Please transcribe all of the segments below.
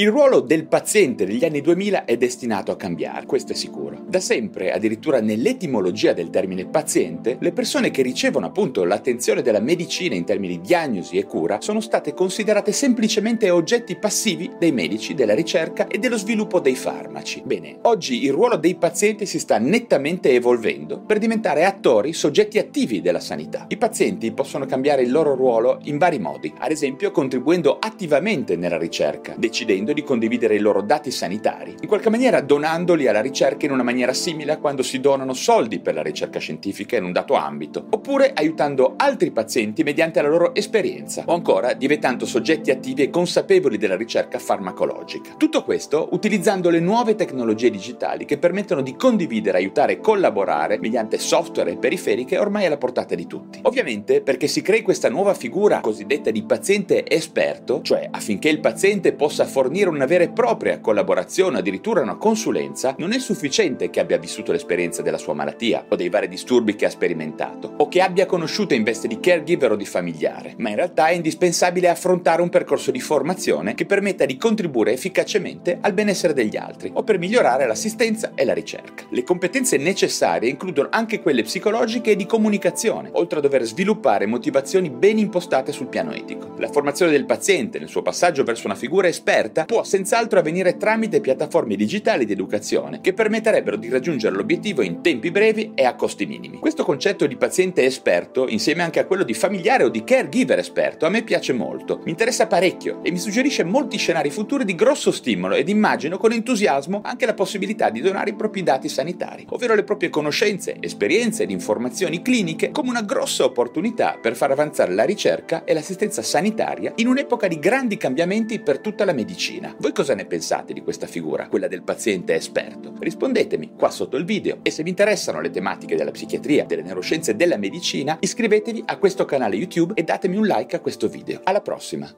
Il ruolo del paziente negli anni 2000 è destinato a cambiare, questo è sicuro. Da sempre, addirittura nell'etimologia del termine paziente, le persone che ricevono appunto l'attenzione della medicina in termini di diagnosi e cura sono state considerate semplicemente oggetti passivi dei medici, della ricerca e dello sviluppo dei farmaci. Bene, oggi il ruolo dei pazienti si sta nettamente evolvendo per diventare attori, soggetti attivi della sanità. I pazienti possono cambiare il loro ruolo in vari modi, ad esempio contribuendo attivamente nella ricerca, decidendo di condividere i loro dati sanitari, in qualche maniera donandoli alla ricerca in una maniera simile a quando si donano soldi per la ricerca scientifica in un dato ambito, oppure aiutando altri pazienti mediante la loro esperienza, o ancora diventando soggetti attivi e consapevoli della ricerca farmacologica. Tutto questo utilizzando le nuove tecnologie digitali che permettono di condividere, aiutare e collaborare mediante software e periferiche ormai alla portata di tutti. Ovviamente perché si crei questa nuova figura cosiddetta di paziente esperto, cioè affinché il paziente possa fornire fornire una vera e propria collaborazione, addirittura una consulenza, non è sufficiente che abbia vissuto l'esperienza della sua malattia o dei vari disturbi che ha sperimentato, o che abbia conosciuto in veste di caregiver o di familiare, ma in realtà è indispensabile affrontare un percorso di formazione che permetta di contribuire efficacemente al benessere degli altri o per migliorare l'assistenza e la ricerca. Le competenze necessarie includono anche quelle psicologiche e di comunicazione, oltre a dover sviluppare motivazioni ben impostate sul piano etico. La formazione del paziente nel suo passaggio verso una figura esperta può senz'altro avvenire tramite piattaforme digitali di educazione che permetterebbero di raggiungere l'obiettivo in tempi brevi e a costi minimi. Questo concetto di paziente esperto, insieme anche a quello di familiare o di caregiver esperto, a me piace molto, mi interessa parecchio e mi suggerisce molti scenari futuri di grosso stimolo ed immagino con entusiasmo anche la possibilità di donare i propri dati sanitari, ovvero le proprie conoscenze, esperienze ed informazioni cliniche come una grossa opportunità per far avanzare la ricerca e l'assistenza sanitaria in un'epoca di grandi cambiamenti per tutta la medicina medicina. Voi cosa ne pensate di questa figura, quella del paziente esperto? Rispondetemi qua sotto il video e se vi interessano le tematiche della psichiatria, delle neuroscienze e della medicina, iscrivetevi a questo canale YouTube e datemi un like a questo video. Alla prossima!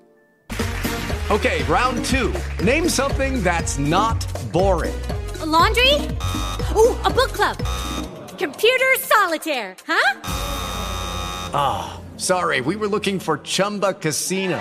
Ok, round 2. Name something that's not boring. A laundry? Ooh, a book club. Computer solitaire, huh? Ah, oh, sorry, we were looking for Chumba Casino.